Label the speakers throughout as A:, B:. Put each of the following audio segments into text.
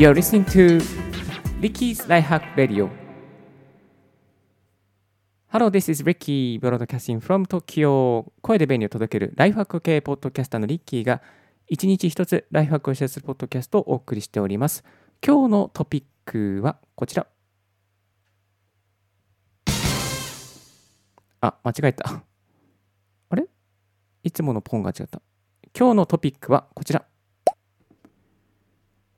A: You're listening to Ricky's Lifehack Radio. Hello, this is Ricky, broadcasting from Tokyo. 声で便利を届けるライフハック系ポッドキャスターのリッキーが一日一つライフハックをシェアするポッドキャストをお送りしております。今日のトピックはこちら。あ、間違えた。あれ？いつものポンが違った。今日のトピックはこちら。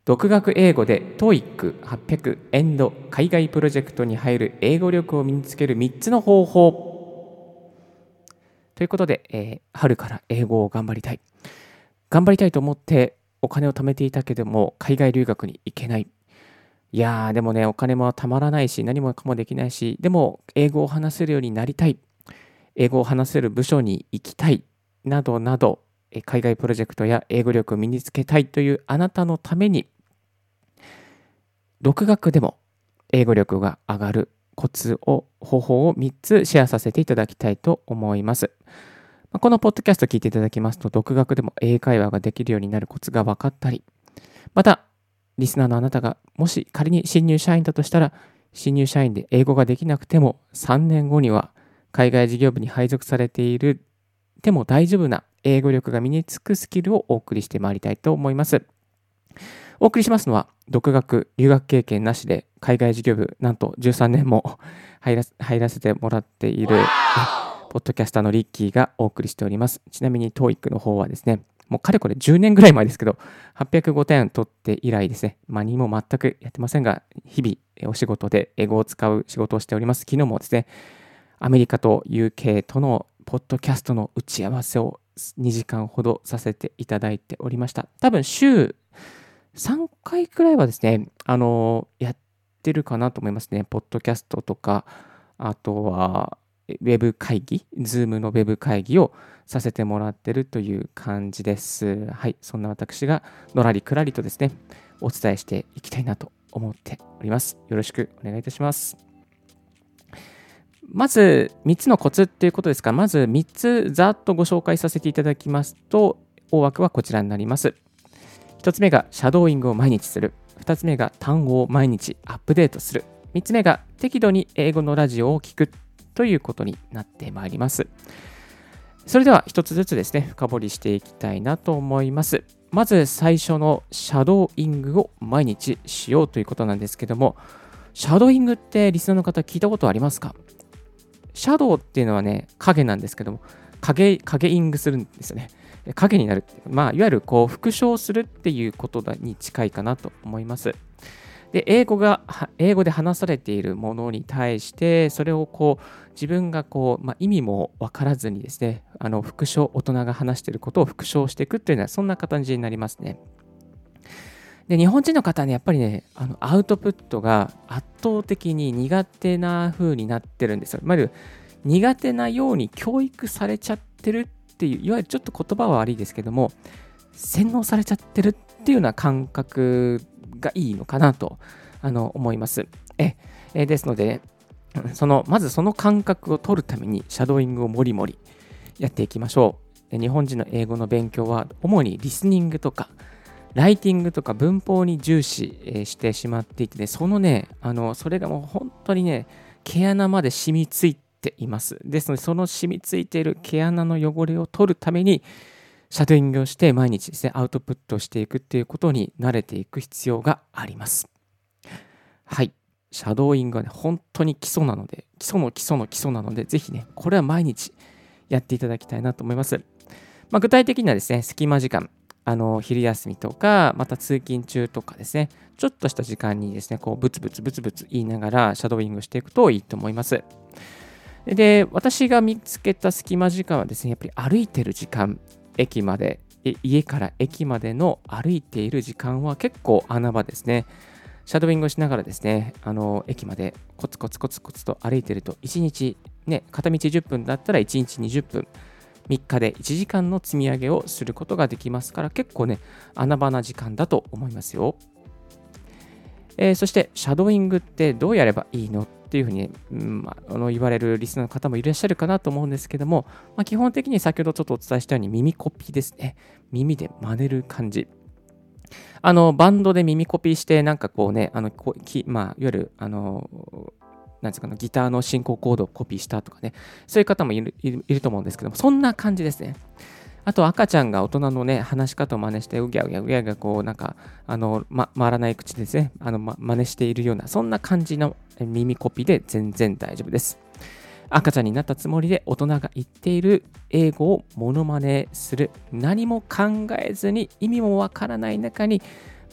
A: 独学英語で TOEIC800 エンド海外プロジェクトに入る英語力を身につける3つの方法。ということで、えー、春から英語を頑張りたい。頑張りたいと思ってお金を貯めていたけども海外留学に行けない。いやーでもねお金もたまらないし何もかもできないしでも英語を話せるようになりたい。英語を話せる部署に行きたい。などなど海外プロジェクトや英語力を身につけたいというあなたのために独学でも英語力が上がるコツを、方法を3つシェアさせていただきたいと思います。このポッドキャストを聞いていただきますと、独学でも英会話ができるようになるコツが分かったり、また、リスナーのあなたがもし仮に新入社員だとしたら、新入社員で英語ができなくても、3年後には海外事業部に配属されているでも大丈夫な英語力が身につくスキルをお送りしてまいりたいと思います。お送りしますのは、独学、留学経験なしで海外事業部、なんと13年も入ら入らせてもらっている、ポッドキャスターのリッキーがお送りしております。ちなみに TOEIC の方はですね、もうかれこれ10年ぐらい前ですけど、805点取って以来ですね、何も全くやってませんが、日々お仕事で英語を使う仕事をしております。昨日もですね、アメリカと UK とのポッドキャストの打ち合わせを2時間ほどさせていただいておりました。多分週3回くらいはですね、あの、やってるかなと思いますね。ポッドキャストとか、あとは、ウェブ会議、ズームのウェブ会議をさせてもらってるという感じです。はい、そんな私がのらりくらりとですね、お伝えしていきたいなと思っております。よろしくお願いいたします。まず3つのコツっていうことですが、まず3つざっとご紹介させていただきますと、大枠はこちらになります。1つ目がシャドーイングを毎日する。2つ目が単語を毎日アップデートする。3つ目が適度に英語のラジオを聴くということになってまいります。それでは1つずつですね、深掘りしていきたいなと思います。まず最初のシャドーイングを毎日しようということなんですけども、シャドーイングってリスナーの方聞いたことありますか？シャドウっていうのはね、影なんですけども、影、影イングするんですよね。影になる。まあ、いわゆるこう復唱するっていうことに近いかなと思います。で、英語が、英語で話されているものに対して、それをこう、自分がこう、まあ、意味も分からずにですね、あの、復唱、大人が話していることを復唱していくっていうのは、そんな形になりますね。で、日本人の方はね、やっぱりね、あのアウトプットが圧倒的に苦手な風になってるんですよ。まる苦手なように教育されちゃってるっていう、いわゆるちょっと言葉は悪いですけども、洗脳されちゃってるっていうような感覚がいいのかなとあの思います。ええですので、そのまずその感覚を取るためにシャドーイングをもりもりやっていきましょう。日本人の英語の勉強は主にリスニングとかライティングとか文法に重視してしまっていてね、そのね、あのそれがもう本当にね、毛穴まで染みついてています。ですので、その染みついている毛穴の汚れを取るために、シャドウイングをして毎日ですね、アウトプットしていくっていうことに慣れていく必要があります。はい。シャドーイングはね、本当に基礎なので、基礎の基礎の基礎なので、ぜひね、これは毎日やっていただきたいなと思います。まあ、具体的にはですね、隙間時間、あの昼休みとか、また通勤中とかですね、ちょっとした時間にですね、こうブツブツブツブツ言いながらシャドーイングしていくといいと思います。で、私が見つけた隙間時間はですね、やっぱり歩いてる時間、駅まで、家から駅までの歩いている時間は結構穴場ですね。シャドウイングをしながらですね、あの、駅までコツコツコツコツと歩いてると、1日、ね、片道10分だったら1日20分、3日で1時間の積み上げをすることができますから、結構ね、穴場な時間だと思いますよ。えー、そして、シャドウイングってどうやればいいのっていうふうに、うんあ、の言われるリスナーの方もいらっしゃるかなと思うんですけども、まあ、基本的に先ほどちょっとお伝えしたように耳コピーですね。耳で真似る感じ。あの、バンドで耳コピーして、なんかこうね、あの、きまあ、いわゆる、あの、なんですかね、ギターの進行コードをコピーしたとかね、そういう方もいるいると思うんですけども、そんな感じですね。あと赤ちゃんが大人のね、話し方を真似して、うぎゃうぎゃうぎゃうぎゃこう、なんか、あの、ま、回らない口ですね、あの、ま、真似しているような、そんな感じの耳コピで全然大丈夫です。赤ちゃんになったつもりで大人が言っている英語をモノマネする。何も考えずに意味もわからない中に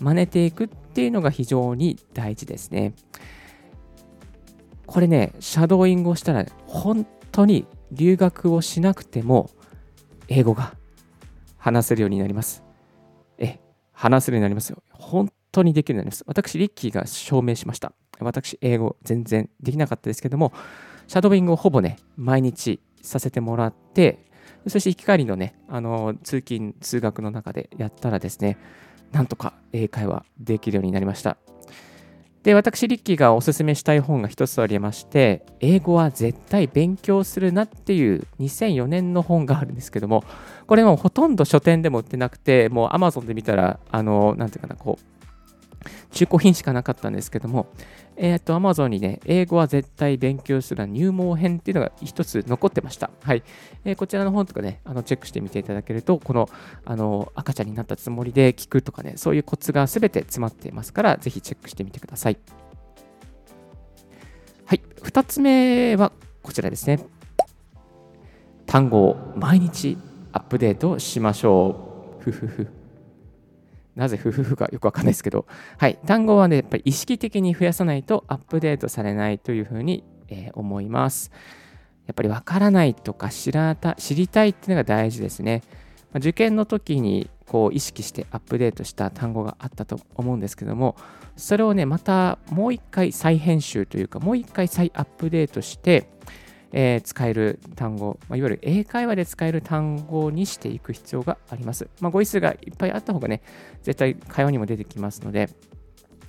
A: 真似ていくっていうのが非常に大事ですね。これね、シャドーイングをしたら、本当に留学をしなくても英語が話せるようになります。え、話せるようになりますよ。本当にできるようになります。私、リッキーが証明しました。私、英語全然できなかったですけども、シャドーイングをほぼね、毎日させてもらって、そして行き帰りのね、あの通勤・通学の中でやったらですね、なんとか英会話できるようになりました。で、私、リッキーがおすすめしたい本が一つありまして、英語は絶対勉強するなっていう2004年の本があるんですけども、これもほとんど書店でも売ってなくて、もう Amazon で見たら、あの、なんていうかな、こう、中古品しかなかったんですけども、えっ、ー、と、Amazon にね、英語は絶対勉強する入門編っていうのが一つ残ってました。はい。えー、こちらの本とかね、あのチェックしてみていただけると、この、あの、赤ちゃんになったつもりで聞くとかね、そういうコツがすべて詰まっていますから、ぜひチェックしてみてください。はい。二つ目はこちらですね。単語を毎日アップデートしましょう。ふふふ。なぜ夫婦かよくわかんないですけど、はい、単語はね、やっぱり意識的に増やさないとアップデートされないというふうに、えー、思います。やっぱりわからないとか知らた知りたいっていうのが大事ですね。まあ、受験の時にこう意識してアップデートした単語があったと思うんですけども、それをね、またもう一回再編集というか、もう一回再アップデートして、えー、使える単語、まあ、いわゆる英会話で使える単語にしていく必要があります。まあ、語彙数がいっぱいあった方がね、絶対会話にも出てきますので、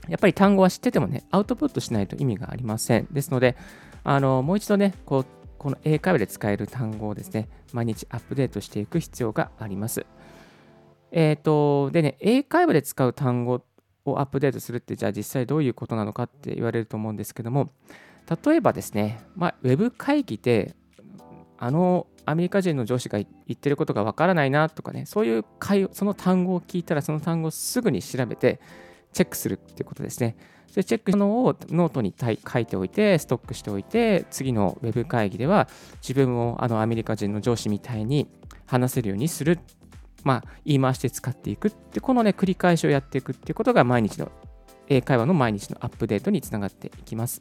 A: やっぱり単語は知っててもね、アウトプットしないと意味がありません。ですので、あのもう一度ね、こうこの英会話で使える単語をですね、毎日アップデートしていく必要があります。えっ、ー、と、でね、英会話で使う単語をアップデートするって、じゃあ実際どういうことなのかって言われると思うんですけども、例えばですね、まあ、ウェブ会議で、あのアメリカ人の上司が言ってることがわからないなとかね、そういう会その単語を聞いたら、その単語をすぐに調べて、チェックするっていうことですね。でチェックしたのをノートに書いておいて、ストックしておいて、次のウェブ会議では自分をあのアメリカ人の上司みたいに話せるようにする。まあ、言い回して使っていくって、このね、繰り返しをやっていくっていうことが毎日の英会話の毎日のアップデートにつながっていきます。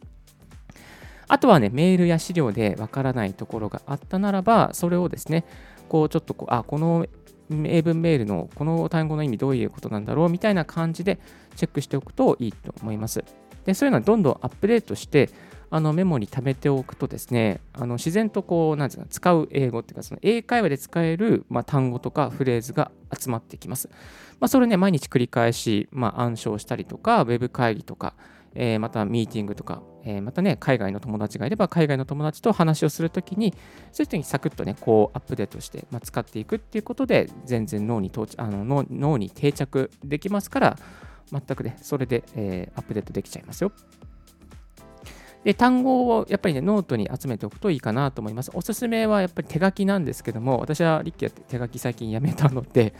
A: あとはね、メールや資料でわからないところがあったならば、それをですね、こうちょっとこう、あ、この英文メールのこの単語の意味どういうことなんだろうみたいな感じでチェックしておくといいと思います。でそういうのはどんどんアップデートしてあのメモに貯めておくとですね、あの自然とこう、なんですか、使う英語っていうか、その英会話で使える、まあ、単語とかフレーズが集まってきます。まあ、それね、毎日繰り返し、まあ、暗唱したりとか、ウェブ会議とか、えー、またミーティングとか、えー、またね、海外の友達がいれば、海外の友達と話をするときに、そういう人にサクッとね、こうアップデートして、まあ、使っていくっていうことで、全然脳に到あの脳脳に定着できますから、全くね、それで、えー、アップデートできちゃいますよ。で、単語をやっぱりね、ノートに集めておくといいかなと思います。おすすめはやっぱり手書きなんですけども、私はリッキーは手書き最近やめたので、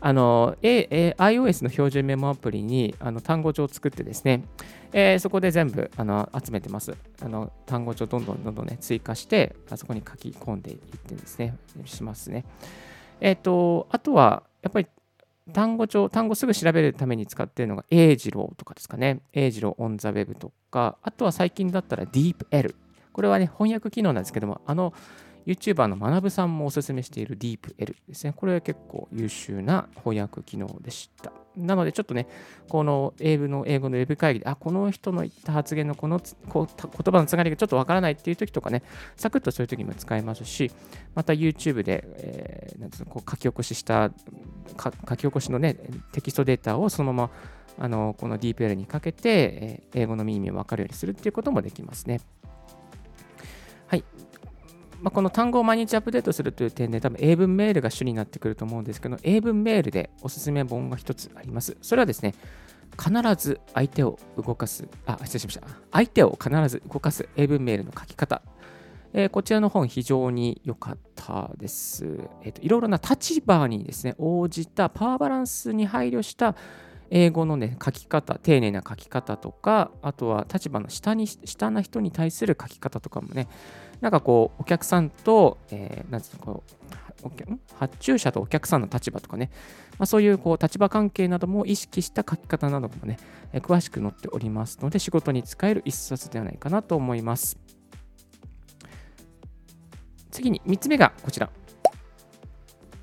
A: あの、A A、iOS の標準メモアプリにあの単語帳を作ってですね、えー、そこで全部あの集めてます。あの単語帳どんどんどんどんね、追加して、あそこに書き込んでいってですね、しますね。えっ、ー、と、あとは、やっぱり単語帳、単語すぐ調べるために使っているのが、英次郎とかですかね。英次郎オンザウェブとか、あとは最近だったら DeepL。これはね、翻訳機能なんですけども、あの、YouTuber の学さんもおすすめしている DeepL ですね。これは結構優秀な翻訳機能でした。なので、ちょっとね、この英語の英語のウェブ会議で、あ、この人の言った発言のこのこ言葉のつがりがちょっとわからないっていう時とかね、サクッとそういう時も使えますし、また YouTube で、えー、なんうのこう書き起こしした書き起こしのね、テキストデータをそのままあのこの DeepL にかけて、えー、英語の意味を分かるようにするっていうこともできますね。まあ、この単語を毎日アップデートするという点で、多分英文メールが主になってくると思うんですけど、英文メールでおすすめ本が一つあります。それはですね、必ず相手を動かす、あ、失礼しました。相手を必ず動かす英文メールの書き方。えー、こちらの本非常に良かったです。えーと、いろいろな立場にですね、応じたパワーバランスに配慮した英語のね、書き方、丁寧な書き方とか、あとは立場の下に、下な人に対する書き方とかもね、なんかこう、お客さんと、えー、なんつうの、こう、発注者とお客さんの立場とかね、まあ、そういうこう立場関係なども意識した書き方などもね、えー、詳しく載っておりますので、仕事に使える一冊ではないかなと思います。次に3つ目がこちら。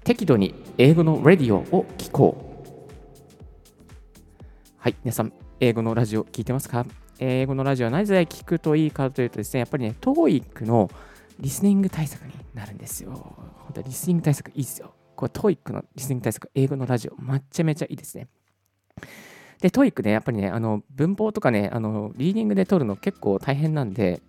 A: 適度に英語のラディオを聞こう。はい、皆さん、英語のラジオ聞いてますか？英語のラジオはなぜ聞くといいかというとですね、やっぱりね、TOEIC のリスニング対策になるんですよ。本当リスニング対策いいですよ。これ TOEIC のリスニング対策、英語のラジオ、めちゃめちゃいいですね。で、TOEIC ね、やっぱりね、あの文法とかね、あのリーディングで取るの結構大変なんで、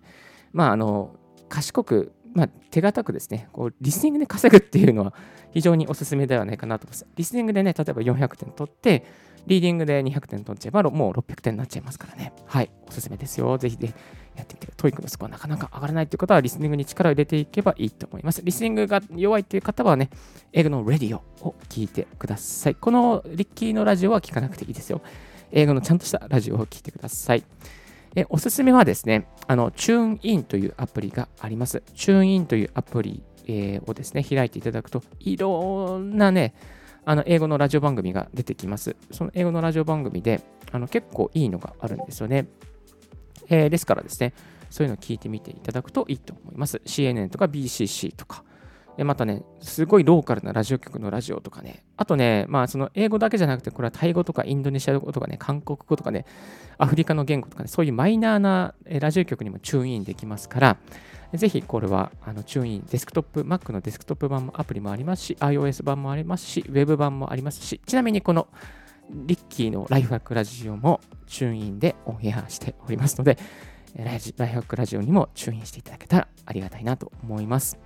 A: まあ、あの、賢くまあ、手堅くですね、こうリスニングで稼ぐっていうのは非常におすすめではないかなと思います。リスニングでね、例えば400点取って、リーディングで200点取っちゃえば、もう600点になっちゃいますからね。はい、おすすめですよ。ぜひね、やってみて。 TOEIC のスコアなかなか上がらないという方は、リスニングに力を入れていけばいいと思います。リスニングが弱いという方はね、英語のレディオを聞いてください。このリッキーのラジオは聞かなくていいですよ。英語のちゃんとしたラジオを聞いてください。えおすすめはですね、あの、 TuneIn というアプリがあります。 TuneIn というアプリ、えー、をですね、開いていただくと、いろんなね、あの英語のラジオ番組が出てきます。その英語のラジオ番組であの結構いいのがあるんですよね。えー、ですからですね、そういうのを聞いてみていただくといいと思います。CNN とか BBC とか、またね、すごいローカルなラジオ局のラジオとかね、あとね、まあその英語だけじゃなくて、これはタイ語とかインドネシア語とかね、韓国語とかね、アフリカの言語とかね、そういうマイナーなラジオ局にも TuneIn できますから、ぜひこれはあの TuneIn、デスクトップ、Mac のデスクトップ版もアプリもありますし、iOS 版もありますし、Web 版もありますし、ちなみにこのリッキーのライフハックラジオもチューインでオンエアしておりますので、ライフハックラジオにもチューインしていただけたらありがたいなと思います。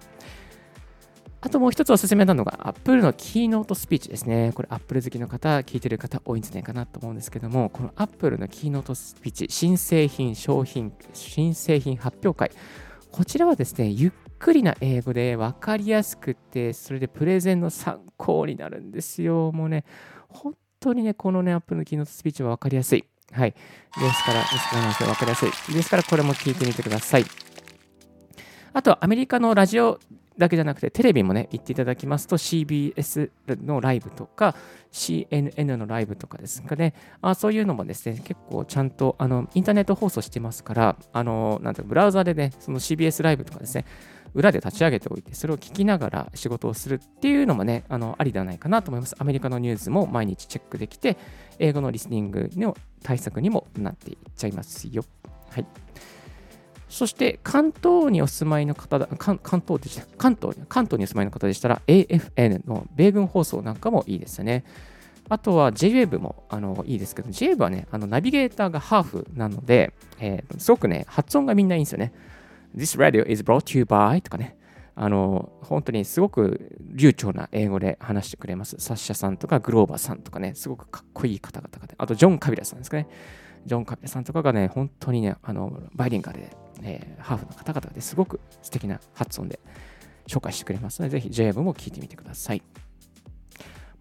A: あともう一つおすすめなのが Apple のキーノートスピーチですね。これ Apple 好きの方、聞いてる方多いんじゃないかなと思うんですけども、この Apple のキーノートスピーチ、新製品、商品、新製品発表会。こちらはですね、ゆっくりな英語で分かりやすくて、それでプレゼンの参考になるんですよ。もうね、本当にね、このね、アップのキーノートスピーチは分かりやすい。はい。ですから、ですから分かりやすい。ですから、これも聞いてみてください。あと、アメリカのラジオだけじゃなくて、テレビもね、言っていただきますと、CBS のライブとか、CNN のライブとかですかね、あそういうのもですね、結構ちゃんとあのインターネット放送してますから、あのなんてブラウザでね、その CBS ライブとかですね、裏で立ち上げておいて、それを聞きながら仕事をするっていうのもね、あのありではないかなと思います。アメリカのニュースも毎日チェックできて、英語のリスニングの対策にもなっていっちゃいますよ。はい。そして関東にお住まいの方だ、関東でした関東関東にお住まいの方でしたら AFN の米軍放送なんかもいいですよね。あとは JWAVE もあのいいですけど、JWAVE はね、あのナビゲーターがハーフなので、えー、すごくね、発音がみんないいんですよね。This radio is brought to you by とかね、あの本当にすごく流暢な英語で話してくれます。サッシャさんとかグローバーさんとかね、すごくかっこいい方々がね、あとジョン・カビラさんですかね。ジョン・カビラさんとかがね、本当にね、あのバイリンガルでえー、ハーフの方々ですごく素敵な発音で紹介してくれますので、ぜひ JM も聞いてみてください。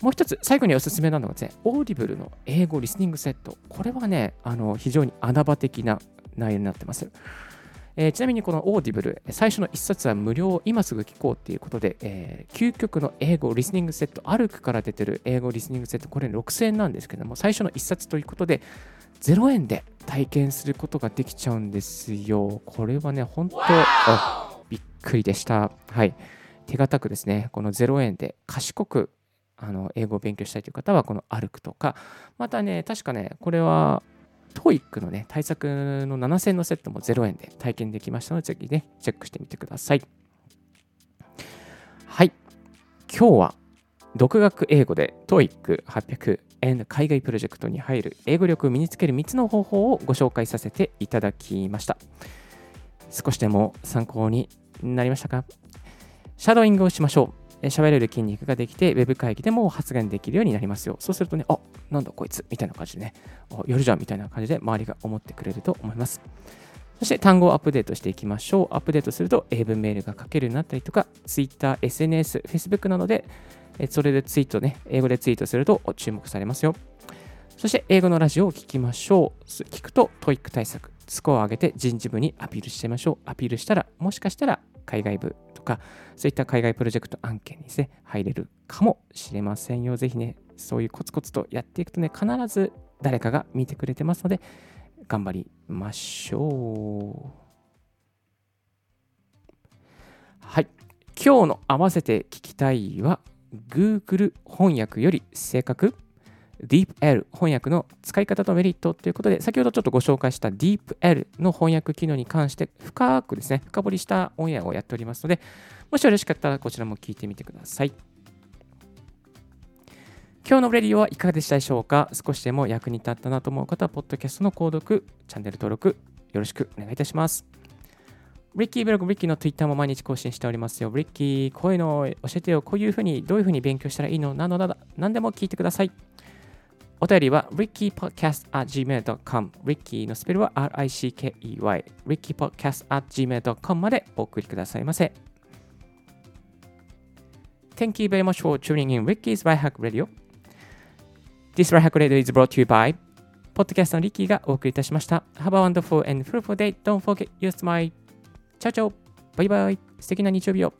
A: もう一つ、最後におすすめなのがですね、 Audible の英語リスニングセット。これはね、あの非常に穴場的な内容になってます。えー、ちなみにこの Audible、最初の1冊は無料、今すぐ聞こうっていうことで、えー、究極の英語リスニングセット、アルクから出てる英語リスニングセット、これ6000円なんですけども、最初の1冊ということで、0円で体験することができちゃうんですよ。これはね、本当、びっくりでした。はい。手堅くですね、この0円で賢くあの英語を勉強したいという方は、この歩くとか、またね、確かね、これは TOEIC のね、対策の7000のセットも0円で体験できましたので、ぜひね、チェックしてみてください。はい。今日は独学英語で TOEIC800 円海外プロジェクトに入る英語力を身につける3つの方法をご紹介させていただきました。少しでも参考になりましたか？シャドーイングをしましょう。喋れる筋肉ができて、ウェブ会議でも発言できるようになりますよ。そうするとね、あなんだこいつみたいな感じでね、やるじゃんみたいな感じで周りが思ってくれると思います。そして単語をアップデートしていきましょう。アップデートすると英文メールが書けるようになったりとか、Twitter、SNS、Facebook などで、それでツイートね、英語でツイートすると注目されますよ。そして英語のラジオを聞きましょう。聞くと TOEIC 対策、スコアを上げて人事部にアピールしてみましょう。アピールしたら、もしかしたら海外部とか、そういった海外プロジェクト案件にですね、入れるかもしれませんよ。ぜひね、そういうコツコツとやっていくとね、必ず誰かが見てくれてますので、頑張りましょう。はい。今日の合わせて聞きたいは、Google 翻訳より正確？DeepL 翻訳の使い方とメリットということで、先ほどちょっとご紹介した DeepL の翻訳機能に関して深くですね、深掘りしたオンエアをやっておりますので、もしよろしかったらこちらも聞いてみてください。今日のレディオはいかがでしたでしょうか？少しでも役に立ったなと思う方は、ポッドキャストの購読、チャンネル登録、よろしくお願いいたします。リッキーブログ、リッキーの Twitter も毎日更新しておりますよ。リッキー、こういうのを教えてよ。こういうふうに、どういうふうに勉強したらいいのなのなど、何でも聞いてください。お便りは rickypodcast.gmail.com ricky のスペルは r-i-c-k-e-y rickypodcast.gmail.com までお送りくださいませ。Thank you very much for tuning in Ricky's Right Hack Radio. This Right Hack Radio is brought to you by ポッドキャストのリッキーがお送りいたしました。Have a wonderful and fruitful day. Don't forget your smile. チャオチャオ。バイバイ。素敵な日曜日を。